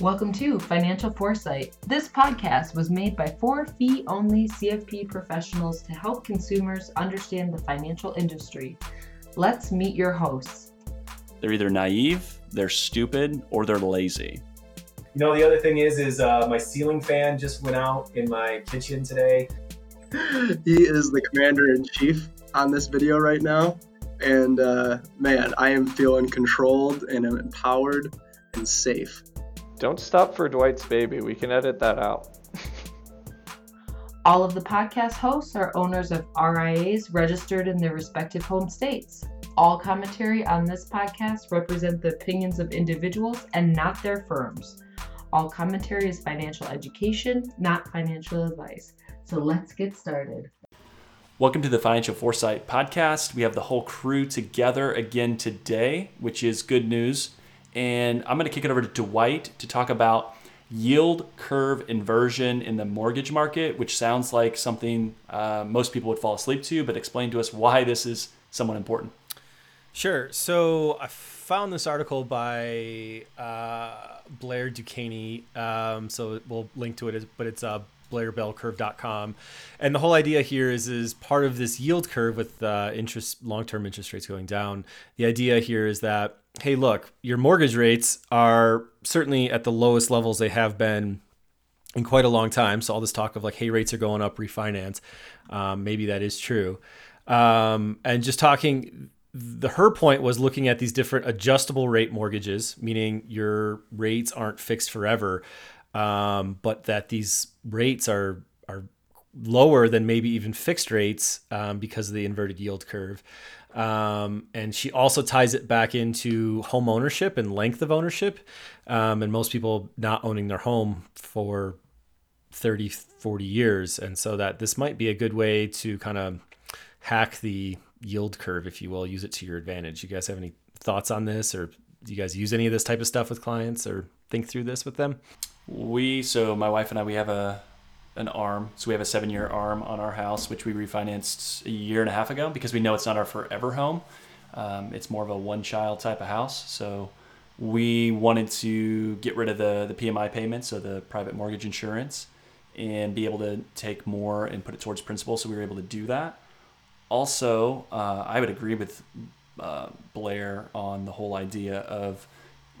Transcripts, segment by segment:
Welcome to Financial Foresight. This podcast was made by four fee only CFP professionals to help consumers understand the financial industry. Let's meet your hosts. They're either naive, they're stupid, or they're lazy. You know, the other thing is, is uh, my ceiling fan just went out in my kitchen today. He is the commander in chief on this video right now, and uh, man, I am feeling controlled and I'm empowered and safe. Don't stop for Dwight's baby. We can edit that out. All of the podcast hosts are owners of RIAs registered in their respective home states. All commentary on this podcast represent the opinions of individuals and not their firms. All commentary is financial education, not financial advice. So let's get started. Welcome to the Financial Foresight Podcast. We have the whole crew together again today, which is good news. And I'm going to kick it over to Dwight to talk about yield curve inversion in the mortgage market, which sounds like something uh, most people would fall asleep to, but explain to us why this is somewhat important. Sure. So I found this article by uh, Blair Duquesne. Um, so we'll link to it, but it's uh, blairbellcurve.com. And the whole idea here is is part of this yield curve with uh, interest long-term interest rates going down. The idea here is that hey, look, your mortgage rates are certainly at the lowest levels they have been in quite a long time. So all this talk of like, hey, rates are going up, refinance, um, maybe that is true. Um, and just talking the her point was looking at these different adjustable rate mortgages, meaning your rates aren't fixed forever, um, but that these rates are are lower than maybe even fixed rates um, because of the inverted yield curve. Um, and she also ties it back into home ownership and length of ownership, um, and most people not owning their home for 30, 40 years, and so that this might be a good way to kind of hack the yield curve, if you will, use it to your advantage. You guys have any thoughts on this, or do you guys use any of this type of stuff with clients, or think through this with them? We so my wife and I we have a an arm, so we have a seven year arm on our house, which we refinanced a year and a half ago because we know it's not our forever home. Um, it's more of a one child type of house, so we wanted to get rid of the the PMI payments, so the private mortgage insurance, and be able to take more and put it towards principal. So we were able to do that also, uh, I would agree with uh, Blair on the whole idea of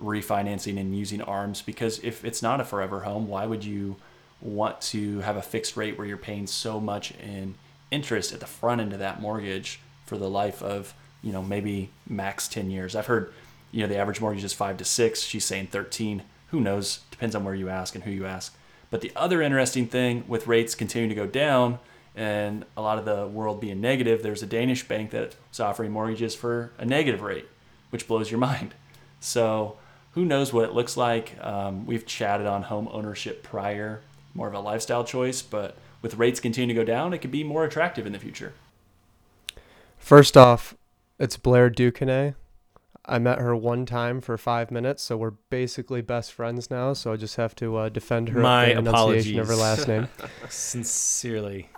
refinancing and using ARMs because if it's not a forever home, why would you want to have a fixed rate where you're paying so much in interest at the front end of that mortgage for the life of, you know, maybe max 10 years? I've heard, you know, the average mortgage is five to six. She's saying 13. Who knows? Depends on where you ask and who you ask. But the other interesting thing with rates continuing to go down and a lot of the world being negative, there's a Danish bank that's offering mortgages for a negative rate, which blows your mind. So who knows what it looks like? Um, we've chatted on home ownership prior, more of a lifestyle choice, but with rates continuing to go down, it could be more attractive in the future. First off, it's Blair duQuesnay. I met her one time for five minutes, so we're basically best friends now. So I just have to uh, defend her My pronunciation apologies. of her last name. Sincerely.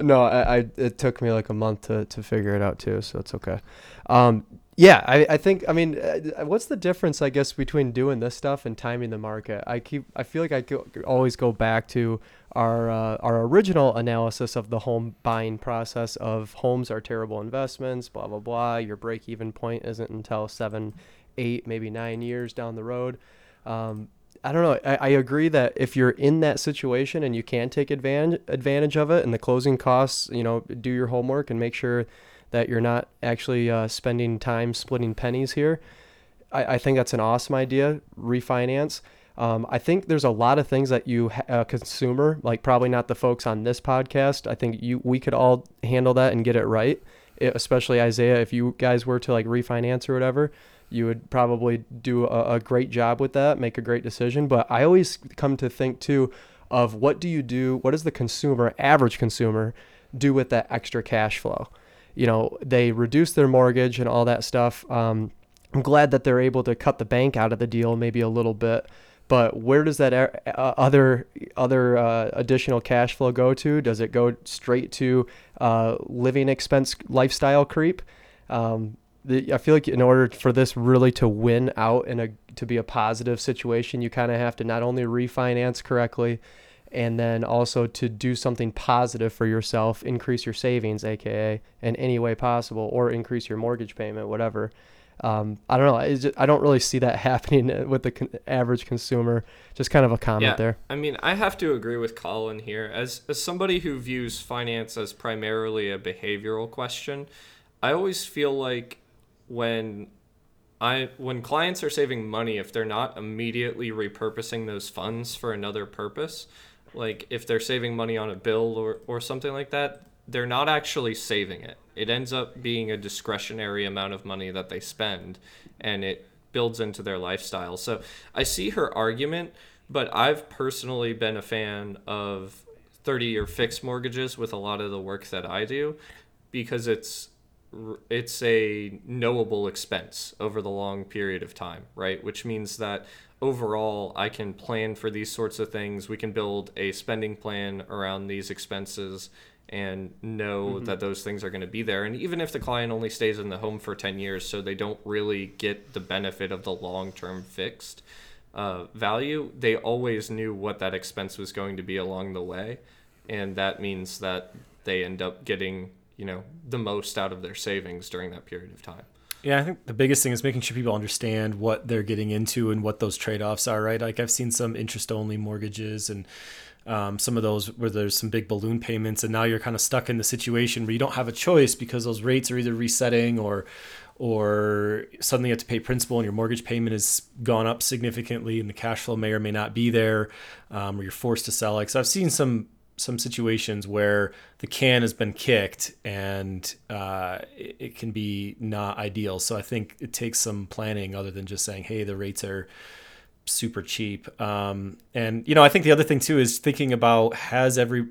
no, I, I it took me like a month to, to figure it out too, so it's okay. Um, yeah, I, I think I mean, uh, what's the difference I guess between doing this stuff and timing the market? I keep I feel like I always go back to our uh, our original analysis of the home buying process of homes are terrible investments, blah blah blah. Your break even point isn't until seven, eight, maybe nine years down the road. Um, I don't know. I, I agree that if you're in that situation and you can take advantage advantage of it, and the closing costs, you know, do your homework and make sure that you're not actually uh, spending time splitting pennies here. I, I think that's an awesome idea. Refinance. Um, I think there's a lot of things that you, a consumer, like probably not the folks on this podcast. I think you we could all handle that and get it right. It, especially Isaiah, if you guys were to like refinance or whatever, you would probably do a, a great job with that, make a great decision. But I always come to think too of what do you do? What does the consumer, average consumer, do with that extra cash flow? You know, they reduce their mortgage and all that stuff. Um, I'm glad that they're able to cut the bank out of the deal maybe a little bit. But where does that uh, other other uh, additional cash flow go to? Does it go straight to uh, living expense lifestyle creep? Um, the, I feel like in order for this really to win out in a to be a positive situation, you kind of have to not only refinance correctly, and then also to do something positive for yourself, increase your savings, aka in any way possible, or increase your mortgage payment, whatever. Um, I don't know. Just, I don't really see that happening with the con- average consumer. Just kind of a comment yeah, there. I mean, I have to agree with Colin here. As as somebody who views finance as primarily a behavioral question, I always feel like when I when clients are saving money, if they're not immediately repurposing those funds for another purpose, like if they're saving money on a bill or, or something like that, they're not actually saving it. It ends up being a discretionary amount of money that they spend and it builds into their lifestyle. So I see her argument, but I've personally been a fan of 30 year fixed mortgages with a lot of the work that I do because it's it's a knowable expense over the long period of time, right? Which means that overall I can plan for these sorts of things. We can build a spending plan around these expenses and know mm-hmm. that those things are going to be there. And even if the client only stays in the home for 10 years, so they don't really get the benefit of the long term fixed uh, value, they always knew what that expense was going to be along the way. And that means that they end up getting you know the most out of their savings during that period of time. Yeah, I think the biggest thing is making sure people understand what they're getting into and what those trade offs are, right? Like I've seen some interest only mortgages and um, some of those where there's some big balloon payments, and now you're kind of stuck in the situation where you don't have a choice because those rates are either resetting or or suddenly you have to pay principal and your mortgage payment has gone up significantly and the cash flow may or may not be there um, or you're forced to sell like so i've seen some some situations where the can has been kicked and uh, it, it, can be not ideal. So I think it takes some planning other than just saying, hey, the rates are super cheap. Um, and, you know, I think the other thing too is thinking about has every.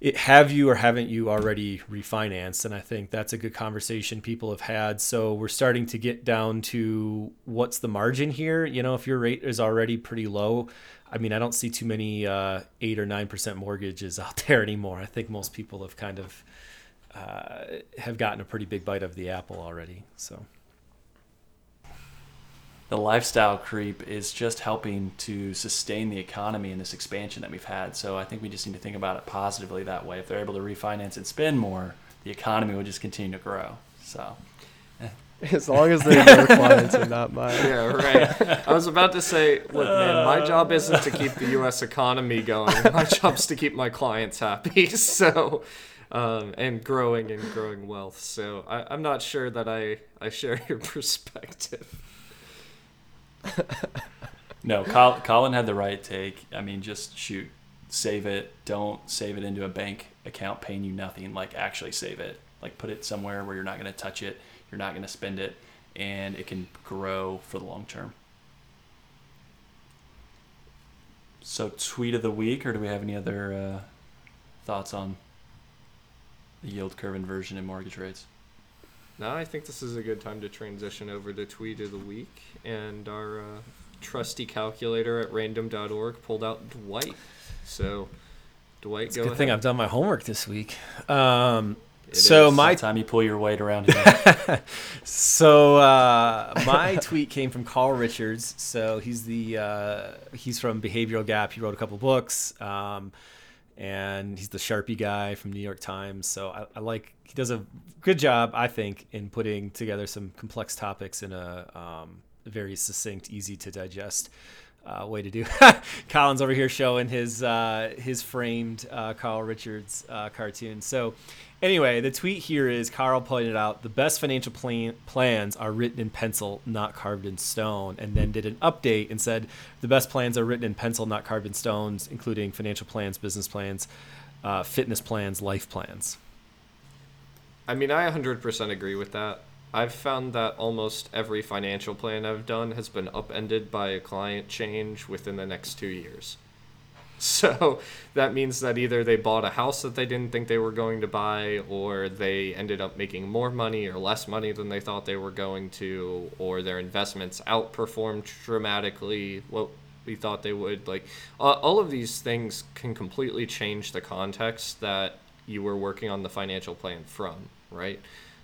It, have you or haven't you already refinanced? And I think that's a good conversation people have had. So we're starting to get down to what's the margin here. You know, if your rate is already pretty low, I mean, I don't see too many uh, eight or nine percent mortgages out there anymore. I think most people have kind of uh, have gotten a pretty big bite of the apple already. So the lifestyle creep is just helping to sustain the economy and this expansion that we've had. So I think we just need to think about it positively that way. If they're able to refinance and spend more, the economy will just continue to grow. So As long as they're your clients and not mine. Yeah, right. I was about to say, look, man, my job isn't to keep the U.S. economy going. My job's to keep my clients happy. So, um, and growing and growing wealth. So I, I'm not sure that I, I share your perspective. no, Colin had the right take. I mean, just shoot, save it. Don't save it into a bank account paying you nothing. Like, actually save it. Like, put it somewhere where you're not going to touch it you're not going to spend it, and it can grow for the long term. So, tweet of the week, or do we have any other uh, thoughts on the yield curve inversion and mortgage rates? No, I think this is a good time to transition over to tweet of the week, and our uh, trusty calculator at random.org pulled out Dwight. So, Dwight, it's go a good ahead. thing I've done my homework this week. Um, it so is. my time you pull your weight around here. so uh, my tweet came from Carl Richards. So he's the uh, he's from Behavioral Gap. He wrote a couple books, um, and he's the Sharpie guy from New York Times. So I, I, like he does a good job, I think, in putting together some complex topics in a um, very succinct, easy to digest uh, way to do. Colin's over here showing his uh, his framed uh, Carl Richards uh, cartoon. So anyway, the tweet here is Carl pointed out the best financial plan- plans are written in pencil, not carved in stone, and then did an update and said the best plans are written in pencil, not carved in stones, including financial plans, business plans, uh, fitness plans, life plans. I mean, I 100% agree with that. I've found that almost every financial plan I've done has been upended by a client change within the next two years. So that means that either they bought a house that they didn't think they were going to buy, or they ended up making more money or less money than they thought they were going to, or their investments outperformed dramatically what we thought they would. Like, all of these things can completely change the context that you were working on the financial plan from, right?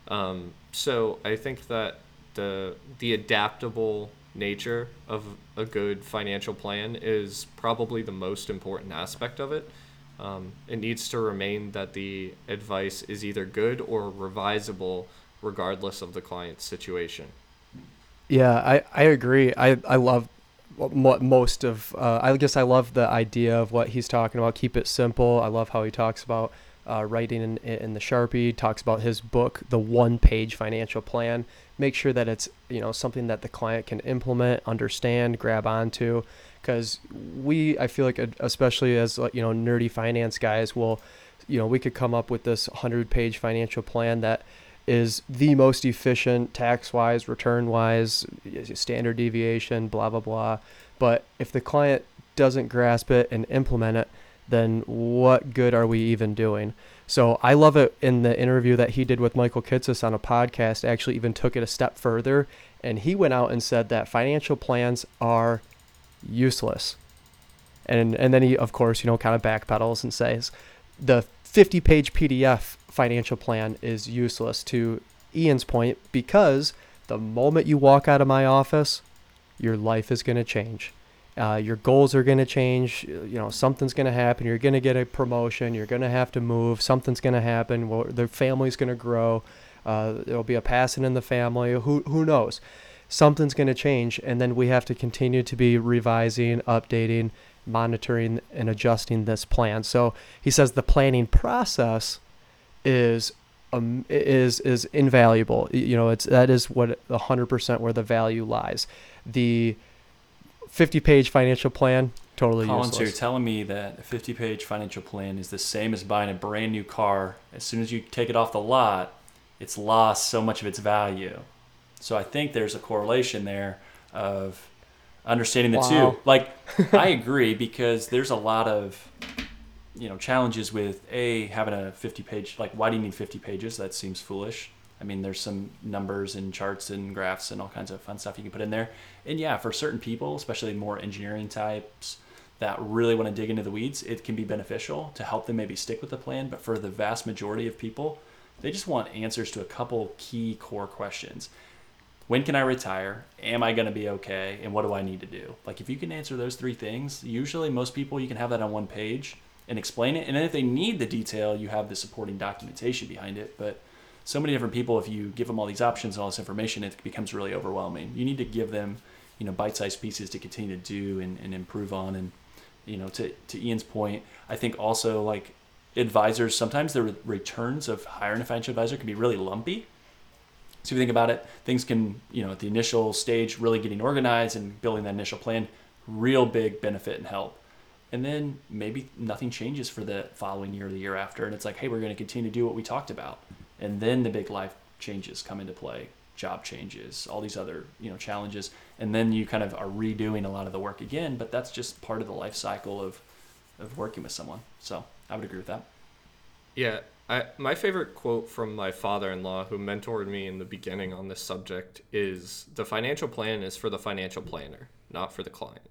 Um, so I think that the the adaptable nature of a good financial plan is probably the most important aspect of it. Um, it needs to remain that the advice is either good or revisable regardless of the client's situation. Yeah, I, I agree. I, I love what most of, uh, I guess I love the idea of what he's talking about. Keep it simple. I love how he talks about uh, writing in, in the Sharpie, talks about his book, The One Page Financial Plan. Make sure that it's, you know, something that the client can implement, understand, grab onto. Because we, I feel like, especially as, you know, nerdy finance guys, will, you know, we could come up with this 100 page financial plan that is the most efficient tax wise, return wise, standard deviation, blah, blah, blah. But if the client doesn't grasp it and implement it, then what good are we even doing? So I love it in the interview that he did with Michael Kitces on a podcast, actually even took it a step further. And he went out and said that financial plans are useless. And, and then he, of course, you know, kind of backpedals and says the 50 page PDF financial plan is useless to Ian's point because the moment you walk out of my office, your life is going to change. Uh, your goals are going to change. You know, something's going to happen. You're going to get a promotion. You're going to have to move. Something's going to happen. Well, the family's going to grow. Uh, there'll be a passing in the family. Who who knows? Something's going to change, and then we have to continue to be revising, updating, monitoring, and adjusting this plan. So he says the planning process is um, is is invaluable. You know, it's that is what 100% where the value lies. The 50 page financial plan totally Colin, useless. so you're telling me that a 50 page financial plan is the same as buying a brand new car. As soon as you take it off the lot, it's lost so much of its value. So I think there's a correlation there of understanding the Wow. two. Like I agree because there's a lot of you know challenges with a having a 50 page like why do you need 50 pages that seems foolish i mean there's some numbers and charts and graphs and all kinds of fun stuff you can put in there and yeah for certain people especially more engineering types that really want to dig into the weeds it can be beneficial to help them maybe stick with the plan but for the vast majority of people they just want answers to a couple key core questions when can I retire? Am I going to be okay? And what do I need to do? Like, if you can answer those three things, usually most people you can have that on one page and explain it. And then if they need the detail, you have the supporting documentation behind it. But so many different people, if you give them all these options and all this information, it becomes really overwhelming. You need to give them, you know, bite-sized pieces to continue to do and, and improve on. And, you know, to, to Ian's point, I think also like advisors, sometimes the re- returns of hiring a financial advisor can be really lumpy. So if you think about it, things can, you know, at the initial stage, really getting organized and building that initial plan, real big benefit and help. And then maybe nothing changes for the following year or the year after. And it's like, hey, we're going to continue to do what we talked about. And then the big life changes come into play, job changes, all these other, you know, challenges. And then you kind of are redoing a lot of the work again. But that's just part of the life cycle of, of working with someone. So I would agree with that. Yeah, I, my favorite quote from my father-in-law who mentored me in the beginning on this subject is the financial plan is for the financial planner, not for the client.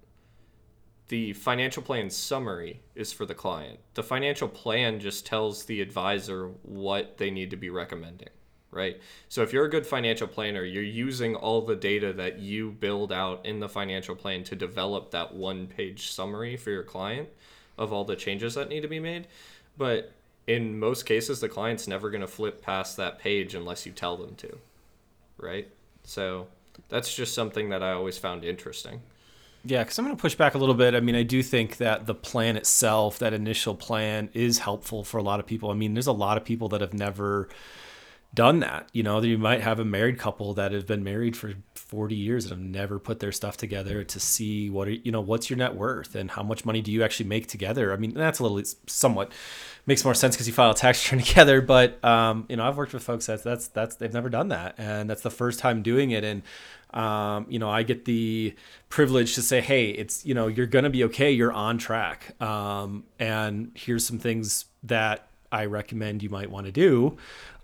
The financial plan summary is for the client. The financial plan just tells the advisor what they need to be recommending, right? So if you're a good financial planner, you're using all the data that you build out in the financial plan to develop that one-page summary for your client of all the changes that need to be made. But in most cases the client's never going to flip past that page unless you tell them to right so that's just something that i always found interesting Yeah, because I'm going to push back a little bit. I mean, I do think that the plan itself, that initial plan, is helpful for a lot of people. I mean, there's a lot of people that have never done that. You know, you might have a married couple that have been married for 40 years and have never put their stuff together to see what, are, you know, what's your net worth and how much money do you actually make together. I mean, that's a little somewhat makes more sense because you file a tax return together. But, um, you know, I've worked with folks that that's, that's, they've never done that. And that's the first time doing it. And, um, you know, I get the privilege to say, hey, it's, you know, you're going to be okay. You're on track. Um, and here's some things that I recommend you might want to do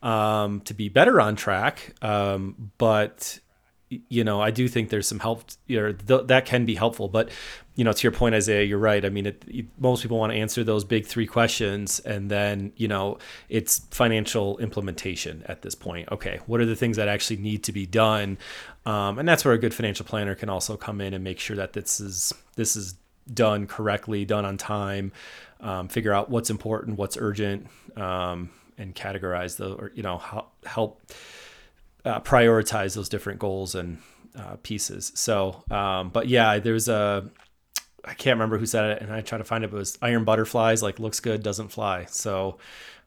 um, to be better on track. Um, but you know, I do think there's some help, th- that can be helpful. But, you know, to your point, Isaiah, you're right. I mean, it, most people want to answer those big three questions, and then, you know, it's financial implementation at this point. Okay, what are the things that actually need to be done? Um, and that's where a good financial planner can also come in and make sure that this is this is done correctly, done on time, um, figure out what's important, what's urgent, um, and categorize the, or you know, help help uh, prioritize those different goals and uh, pieces. So, um, but yeah, there's a I can't remember who said it, and I try to find it. But it was iron butterflies like looks good, doesn't fly. So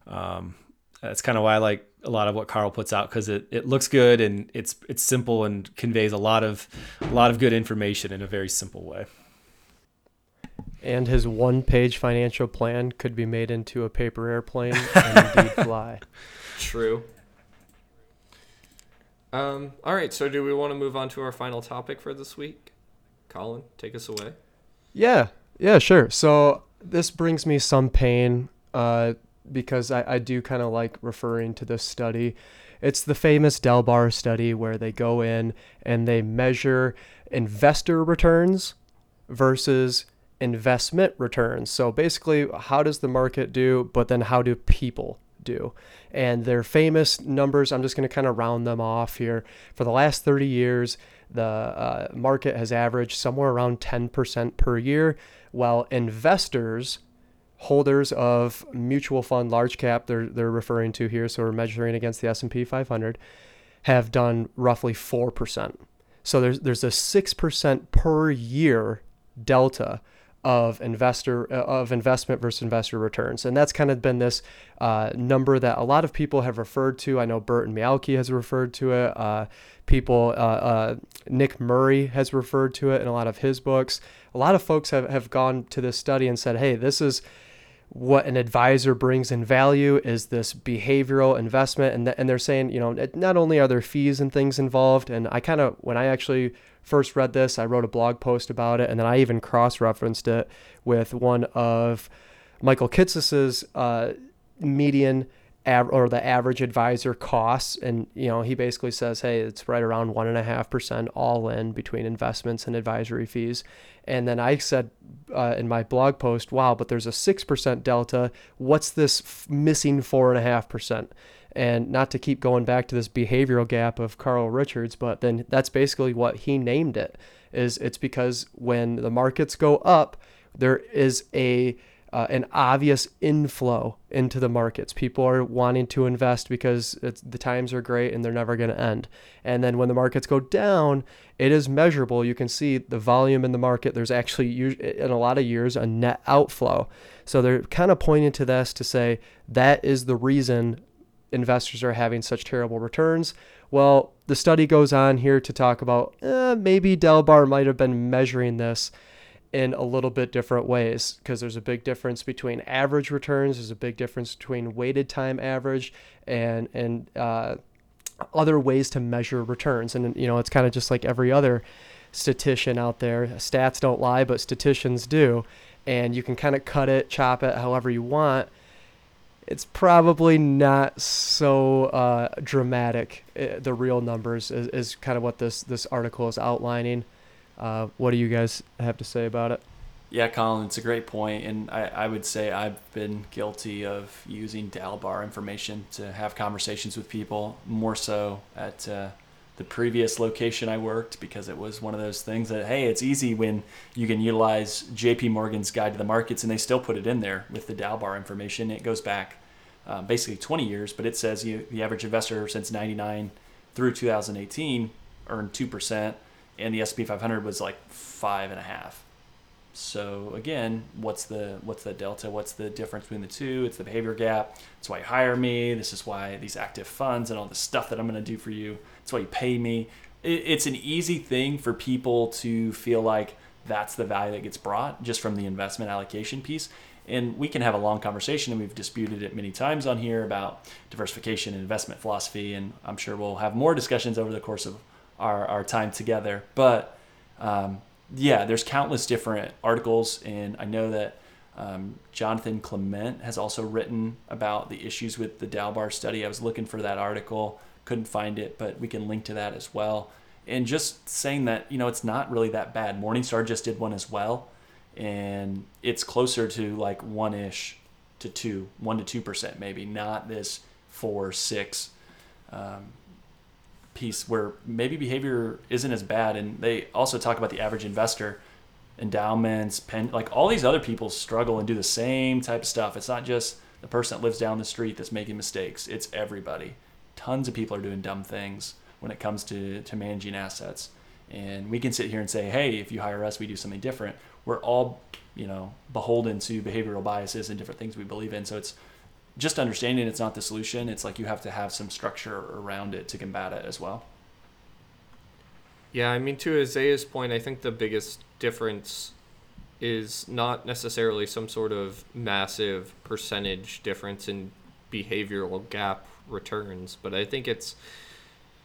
um, that's kind of why I like a lot of what Carl puts out because it, it looks good and it's it's simple and conveys a lot of a lot of good information in a very simple way. And his one-page financial plan could be made into a paper airplane and indeed fly. True. Um, all right, so do we want to move on to our final topic for this week? Colin, take us away. Yeah, yeah, sure. So this brings me some pain uh, because I, I do kind of like referring to this study. It's the famous Dalbar study where they go in and they measure investor returns versus investment returns. So basically, how does the market do, but then how do people do? And their famous numbers, I'm just going to kind of round them off here. For the last 30 years, the uh, market has averaged somewhere around 10% per year, while investors, holders of mutual fund large cap, they're, they're referring to here, so we're measuring against the S&P 500, have done roughly 4%. So there's, there's a 6% per year delta of investor uh, of investment versus investor returns, and that's kind of been this uh, number that a lot of people have referred to. I know Burton Malkiel has referred to it. Uh, people, uh, uh, Nick Murray has referred to it in a lot of his books. A lot of folks have, have gone to this study and said, "Hey, this is." What an advisor brings in value is this behavioral investment. And, th- and they're saying you know not only are there fees and things involved and i kind of when i actually first read this i wrote a blog post about it and then i even cross-referenced it with one of michael kitces's uh, median av- or the average advisor costs and you know he basically says hey it's right around one and a half percent all in between investments and advisory fees and then I said uh, in my blog post, wow, but there's a 6% delta. What's this f- missing 4.5%? And not to keep going back to this behavioral gap of Carl Richards, but then that's basically what he named it is it's because when the markets go up, there is a uh, an obvious inflow into the markets. People are wanting to invest because the times are great and they're never going to end. And then when the markets go down, it is measurable. You can see the volume in the market. There's actually, in a lot of years, a net outflow. So they're kind of pointing to this to say that is the reason investors are having such terrible returns. Well, the study goes on here to talk about eh, maybe Dalbar might have been measuring this in a little bit different ways because there's a big difference between average returns. There's a big difference between weighted time average and and uh, other ways to measure returns. And you know, it's kind of just like every other statistician out there. Stats don't lie, but statisticians do. And you can kind of cut it, chop it, however you want. It's probably not so uh, dramatic. Uh, the real numbers is, is kind of what this this article is outlining. Uh, what do you guys have to say about it? Yeah, Colin, it's a great point, and I, I would say I've been guilty of using Dalbar information to have conversations with people, more so at uh, the previous location I worked because it was one of those things that hey, it's easy when you can utilize J.P. Morgan's Guide to the Markets, and they still put it in there with the Dalbar information. It goes back uh, basically 20 years, but it says you, the average investor since '99 through 2018 earned two percent and the SP 500 was like five and a half. So again, what's the what's the delta? What's the difference between the two? It's the behavior gap. That's why you hire me. This is why these active funds and all the stuff that I'm going to do for you. That's why you pay me. It, it's an easy thing for people to feel like that's the value that gets brought just from the investment allocation piece. And we can have a long conversation, and we've disputed it many times on here about diversification and investment philosophy. And I'm sure we'll have more discussions over the course of our, our time together. But um, yeah, there's countless different articles, and I know that um, Jonathan Clement has also written about the issues with the Dalbar study. I was looking for that article, couldn't find it, but we can link to that as well. and just saying that you know it's not really that bad. Morningstar just did one as well, and it's closer to like one ish to two, one to two percent maybe, not this four six um, piece where maybe behavior isn't as bad. And they also talk about the average investor, endowments, pen, like all these other people struggle and do the same type of stuff. It's not just the person that lives down the street that's making mistakes. It's everybody. Tons of people are doing dumb things when it comes to, to managing assets. And we can sit here and say, hey, if you hire us, we do something different. We're all, you know, beholden to behavioral biases and different things we believe in. So it's just understanding it's not the solution. It's like you have to have some structure around it to combat it as well. Yeah, I mean, to Isaiah's point, I think the biggest difference is not necessarily some sort of massive percentage difference in behavioral gap returns, but I think it's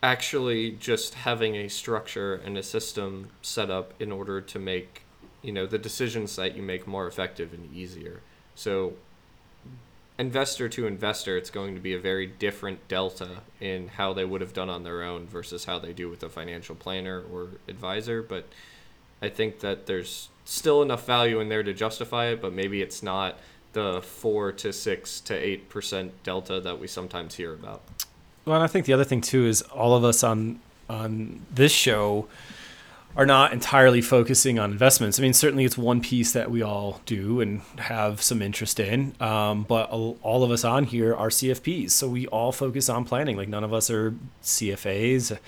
actually just having a structure and a system set up in order to make you know the decisions that you make more effective and easier so investor to investor it's going to be a very different delta in how they would have done on their own versus how they do with a financial planner or advisor. But i think that there's still enough value in there to justify it but maybe it's not the 4 to 6 to 8% delta that we sometimes hear about. Well, and I think the other thing too is all of us on on this show are not entirely focusing on investments. I mean, certainly it's one piece that we all do and have some interest in, um, but all of us on here are CFPs, so we all focus on planning. Like none of us are CFAs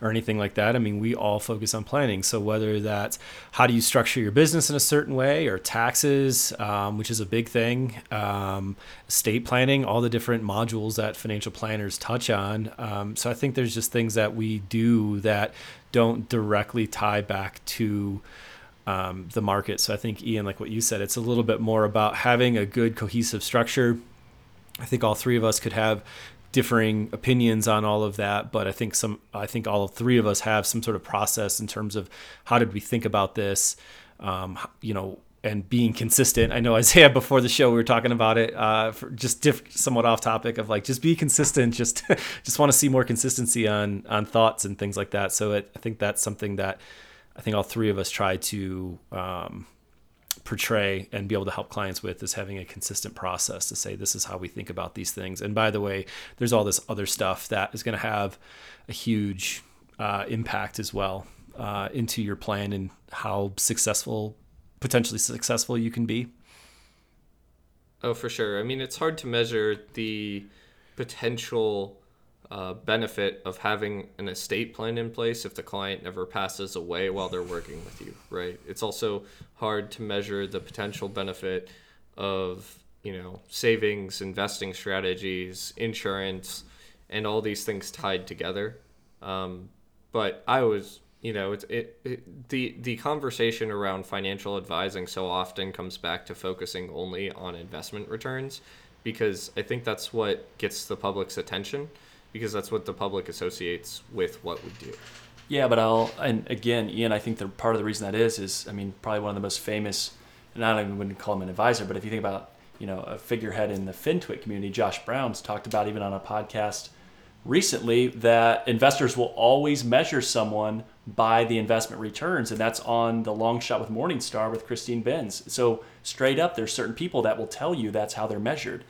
or anything like that. I mean, we all focus on planning. So whether that's how do you structure your business in a certain way, or taxes, um, which is a big thing, um, estate planning, all the different modules that financial planners touch on. Um, so I think there's just things that we do that don't directly tie back to um, the market. So I think Ian, like what you said, it's a little bit more about having a good cohesive structure. I think all three of us could have differing opinions on all of that, but I think some I think all three of us have some sort of process in terms of how did we think about this, um, you know, and being consistent. I know Isaiah before the show we were talking about it, uh, just diff- somewhat off topic of like just be consistent. Just just want to see more consistency on on thoughts and things like that. So it, I think that's something that I think all three of us try to um, portray and be able to help clients with is having a consistent process to say this is how we think about these things. And by the way, there's all this other stuff that is going to have a huge uh, impact as well uh, into your plan and how successful potentially successful you can be? Oh, for sure. I mean, it's hard to measure the potential uh, benefit of having an estate plan in place if the client never passes away while they're working with you, right? It's also hard to measure the potential benefit of, you know, savings, investing strategies, insurance, and all these things tied together. Um, but I was you know it's it, it, the the conversation around financial advising so often comes back to focusing only on investment returns because I think that's what gets the public's attention because that's what the public associates with what we do. Yeah, but I'll and again, Ian, I think the part of the reason that is is I mean probably one of the most famous, and I don't even wouldn't call him an advisor, but if you think about you know a figurehead in the FinTwit community, Josh Brown's talked about even on a podcast recently that investors will always measure someone by the investment returns, and that's on the long shot with Morningstar with Christine Benz. So straight up, there's certain people that will tell you that's how they're measured,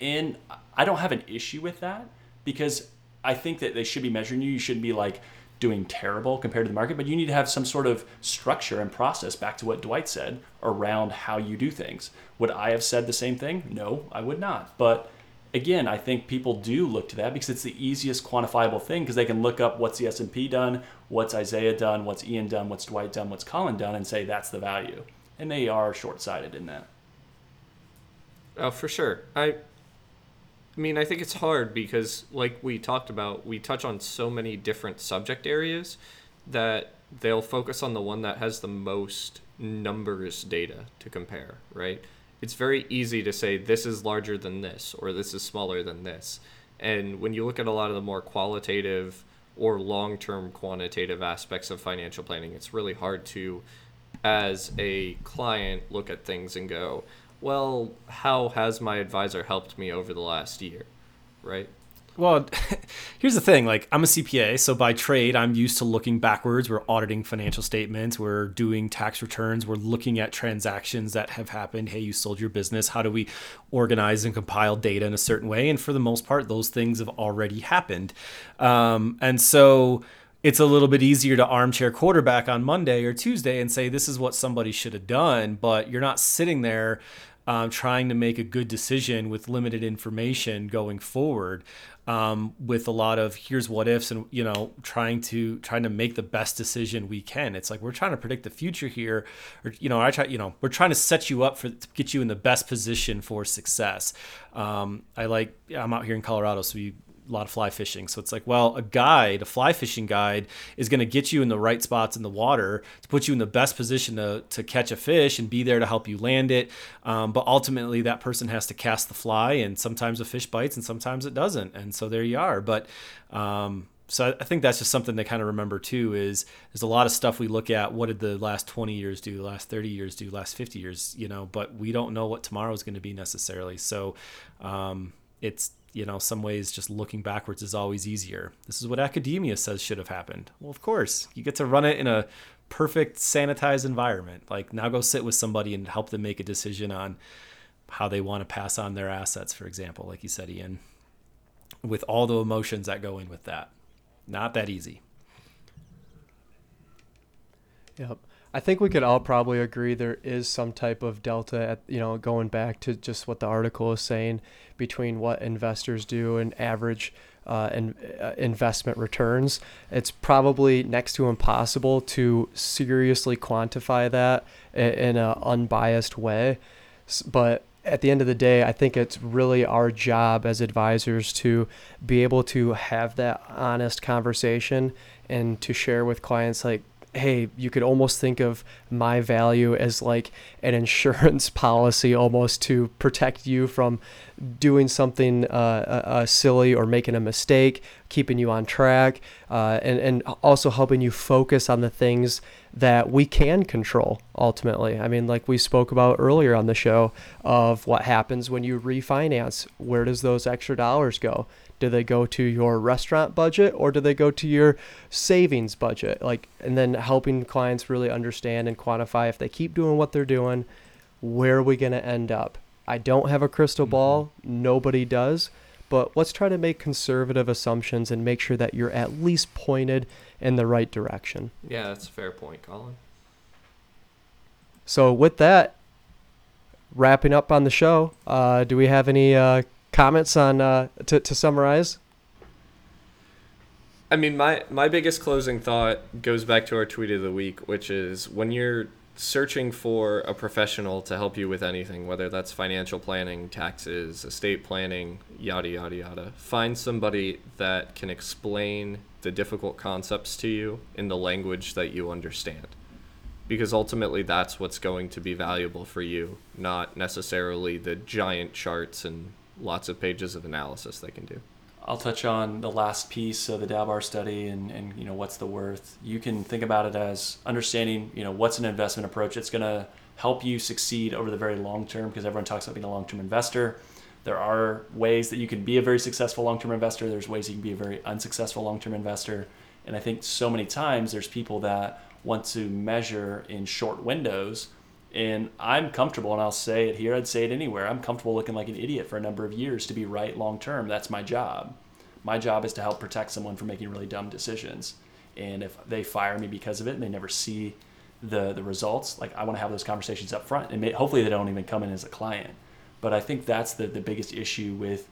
and I don't have an issue with that because I think that they should be measuring you. You shouldn't be like doing terrible compared to the market, but you need to have some sort of structure and process. Back to what Dwight said around how you do things. Would I have said the same thing? No, I would not, but again, I think people do look to that because it's the easiest quantifiable thing because they can look up what's the S&P done, what's Isaiah done, what's Ian done, what's Dwight done, what's Colin done and say that's the value. And they are short-sighted in that. Oh, for sure. I I mean, I think it's hard because like we talked about, we touch on so many different subject areas that they'll focus on the one that has the most numbers data to compare, right? it's very easy to say this is larger than this or this is smaller than this. And when you look at a lot of the more qualitative or long term quantitative aspects of financial planning, it's really hard to, as a client, look at things and go, well, how has my advisor helped me over the last year? Right? Well, here's the thing. Like, I'm a CPA, so by trade, I'm used to looking backwards. We're auditing financial statements. We're doing tax returns. We're looking at transactions that have happened. Hey, you sold your business. How do we organize and compile data in a certain way? And for the most part, those things have already happened. Um, and so it's a little bit easier to armchair quarterback on Monday or Tuesday and say, this is what somebody should have done. But you're not sitting there um, trying to make a good decision with limited information going forward um, with a lot of here's what ifs and you know trying to trying to make the best decision we can. It's like we're trying to predict the future here or you know i try you know we're trying to set you up for to get you in the best position for success. Um, i like i'm out here in colorado so we a lot of fly fishing. So it's like, well, a guide, a fly fishing guide, is going to get you in the right spots in the water to put you in the best position to, to catch a fish and be there to help you land it. Um, but ultimately, that person has to cast the fly, and sometimes a fish bites and sometimes it doesn't. And so there you are. But um, so I think that's just something to kind of remember too. Is there's a lot of stuff we look at. What did the last 20 years do? The last 30 years do? Last 50 years? You know, but we don't know what tomorrow is going to be necessarily. So um, it's you know, some ways just looking backwards is always easier. This is what academia says should have happened. Well, of course, you get to run it in a perfect sanitized environment. Like now go sit with somebody and help them make a decision on how they want to pass on their assets, for example, like you said, Ian, with all the emotions that go in with that. Not that easy. Yep. I think we could all probably agree there is some type of delta at you know going back to just what the article is saying between what investors do and average uh, in, uh, investment returns. It's probably next to impossible to seriously quantify that in, in an unbiased way. But at the end of the day, I think it's really our job as advisors to be able to have that honest conversation and to share with clients like hey, you could almost think of my value as like an insurance policy almost to protect you from doing something uh, uh, uh, silly or making a mistake, keeping you on track, uh, and, and also helping you focus on the things that we can control ultimately. I mean, like we spoke about earlier on the show of what happens when you refinance. Where does those extra dollars go? do they go to your restaurant budget or do they go to your savings budget like and then helping clients really understand and quantify if they keep doing what they're doing where are we going to end up. I don't have a crystal mm-hmm. ball. Nobody does. But let's try to make conservative assumptions and make sure that you're at least pointed in the right direction. Yeah that's a fair point colin. So with that wrapping up on the show uh, do we have any uh, comments on uh, to to summarize? I mean, my my biggest closing thought goes back to our tweet of the week, which is when you're searching for a professional to help you with anything, whether that's financial planning, taxes, estate planning, yada yada yada, find somebody that can explain the difficult concepts to you in the language that you understand. Because ultimately that's what's going to be valuable for you, not necessarily the giant charts and lots of pages of analysis they can do. I'll touch on the last piece of the Dalbar study and, and you know what's the worth. You can think about it as understanding you know what's an investment approach that's going to help you succeed over the very long term because everyone talks about being a long-term investor. There are ways that you can be a very successful long-term investor. There's ways you can be a very unsuccessful long-term investor. And I think so many times there's people that want to measure in short windows and I'm comfortable, and I'll say it here, I'd say it anywhere. I'm comfortable looking like an idiot for a number of years to be right long term. That's my job. My job is to help protect someone from making really dumb decisions. And if they fire me because of it and they never see the, the results, like I want to have those conversations up front. And may, hopefully they don't even come in as a client. But I think that's the, the biggest issue with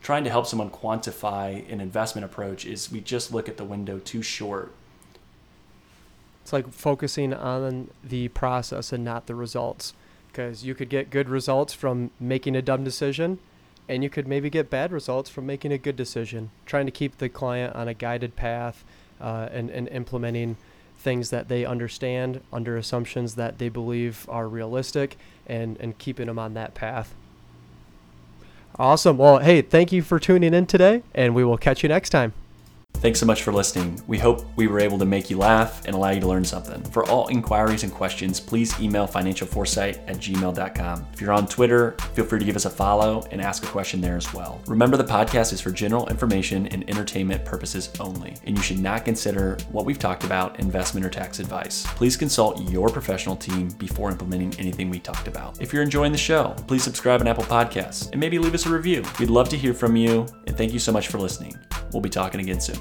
trying to help someone quantify an investment approach is we just look at the window too short it's like focusing on the process and not the results. Because you could get good results from making a dumb decision, and you could maybe get bad results from making a good decision. Trying to keep the client on a guided path uh, and, and implementing things that they understand under assumptions that they believe are realistic and, and keeping them on that path. Awesome. Well, hey, thank you for tuning in today, and we will catch you next time. Thanks so much for listening. We hope we were able to make you laugh and allow you to learn something. For all inquiries and questions, please email financialforesight at gmail.com. If you're on Twitter, feel free to give us a follow and ask a question there as well. Remember, the podcast is for general information and entertainment purposes only, and you should not consider what we've talked about investment or tax advice. Please consult your professional team before implementing anything we talked about. If you're enjoying the show, please subscribe on Apple Podcasts and maybe leave us a review. We'd love to hear from you, and thank you so much for listening. We'll be talking again soon.